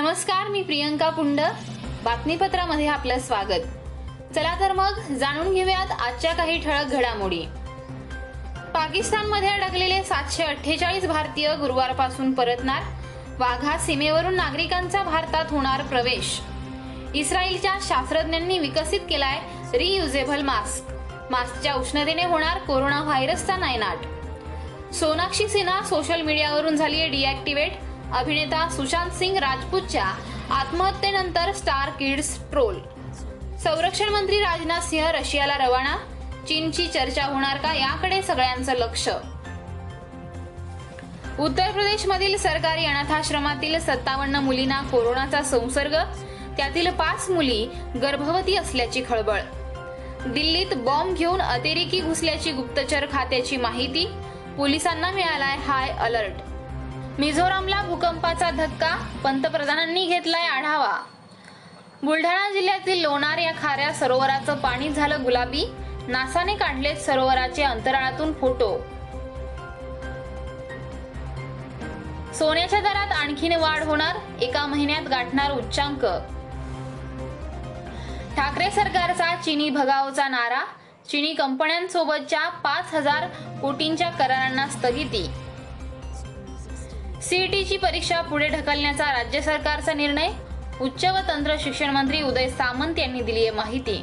नमस्कार मी प्रियंका पुंड बातमीपत्रामध्ये आपलं स्वागत. चला तर मग जाणून घेऊयात आजच्या काही ठळक घडामोडी. पाकिस्तानमध्ये अडकलेले सातशे अठ्ठेचाळीस भारतीय गुरुवारपासून परतणार. वाघा सीमेवरून नागरिकांचा भारतात होणार प्रवेश. इस्रायलच्या शास्त्रज्ञांनी विकसित केलाय रियुजेबल मास्क. मास्कच्या उष्णतेने होणार कोरोना व्हायरसचा नायनाट. सोनाक्षी सिन्हा सोशल मीडियावरून झाली डिॲक्टिवेट अभिनेता सुशांत सिंग राजपूतच्या आत्महत्येनंतर स्टार किड्स ट्रोल. संरक्षण मंत्री राजनाथ सिंह रशियाला रवाना. चीनची चर्चा होणार का याकडे सगळ्यांचं लक्ष. उत्तर प्रदेशमधील सरकारी अनाथाश्रमातील सत्तावन्न मुलींना कोरोनाचा संसर्ग. त्यातील पाच मुली गर्भवती असल्याची खळबळ. दिल्लीत बॉम्ब घेऊन अतिरेकी घुसल्याची गुप्तचर खात्याची माहिती. पोलिसांना मिळालाय हाय अलर्ट. मिझोरामला भूकंपाचा धक्का पंतप्रधानांनी घेतलाय आढावा. बुलढाणा जिल्ह्यातील लोणार या खाऱ्या सरोवराचं पाणी झालं गुलाबी नासाने काढले सरोवराचे अंतराळातून फोटो. सोन्याच्या दरात आणखीन वाढ होणार एका महिन्यात गाठणार उच्चांक. ठाकरे सरकारचा चिनी भगावचा नारा चिनी कंपन्यांसोबतच्या पाच हजार कोटींच्या करारांना स्थगिती. सीईटीची परीक्षा पुढे ढकलण्याचा राज्य सरकारचा निर्णय? उच्च व तंत्र शिक्षण मंत्री उदय सामंत यांनी दिली आहे माहिती.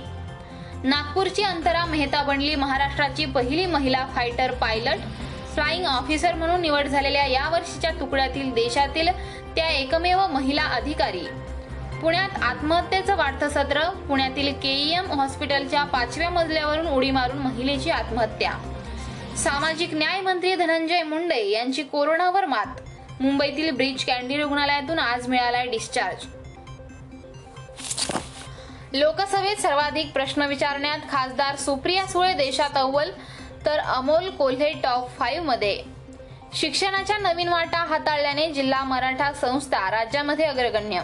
नागपूरची अंतरा मेहता बनली महाराष्ट्राची पहिली महिला फायटर पायलट फ्लाइंग ऑफिसर म्हणून निवड झालेल्या या वर्षीच्या तुकड्यातील देशातील त्या एकमेव महिला अधिकारी. पुण्यात आत्महत्येचं वाढतं सत्र पुण्यातील केईएम हॉस्पिटलच्या पाचव्या मजल्यावरून उडी मारून महिलेची आत्महत्या. सामाजिक न्याय मंत्री धनंजय मुंडे यांची कोरोनावर मात मुंबईतील ब्रिज कॅन्डी रुग्णालयातून आज मिळालाय डिस्चार्ज. लोकसभेत सर्वाधिक प्रश्न विचारण्यात खासदार सुप्रिया सुळे देशात अव्वल तर अमोल कोल्हे टॉप फाईव्हमध्ये. शिक्षणाच्या नवीन वाटा हाताळल्याने जिल्हा मराठा संस्था राज्यामध्ये अग्रगण्य.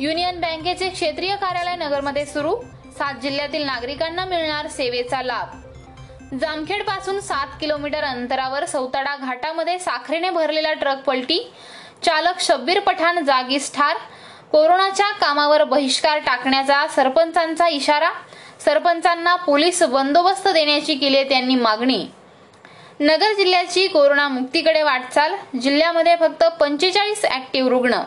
युनियन बँकेचे क्षेत्रीय कार्यालय नगरमध्ये सुरू सात जिल्ह्यातील नागरिकांना मिळणार सेवेचा लाभ. जामखेडपासून सात किलोमीटर अंतरावर सौताडा घाटामध्ये साखरेने भरलेला ट्रक पलटी चालक शब्बीर पठाण जागीच ठार कोरोनाच्या कामावर बहिष्कार टाकण्याचा सरपंचांचा इशारा सरपंचांना पोलीस बंदोबस्त देण्याची केली त्यांनी मागणी. नगर जिल्ह्याची कोरोना मुक्तीकडे वाटचाल जिल्ह्यामध्ये फक्त पंचेचाळीस ऍक्टिव्ह रुग्ण.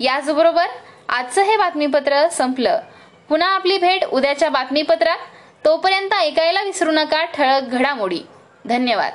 याचबरोबर आजचं हे बातमीपत्र संपलं. पुन्हा आपली भेट उद्याच्या बातमीपत्रात. तोपर्यंत ऐकायला विसरू नका ठळक घडामोडी. धन्यवाद.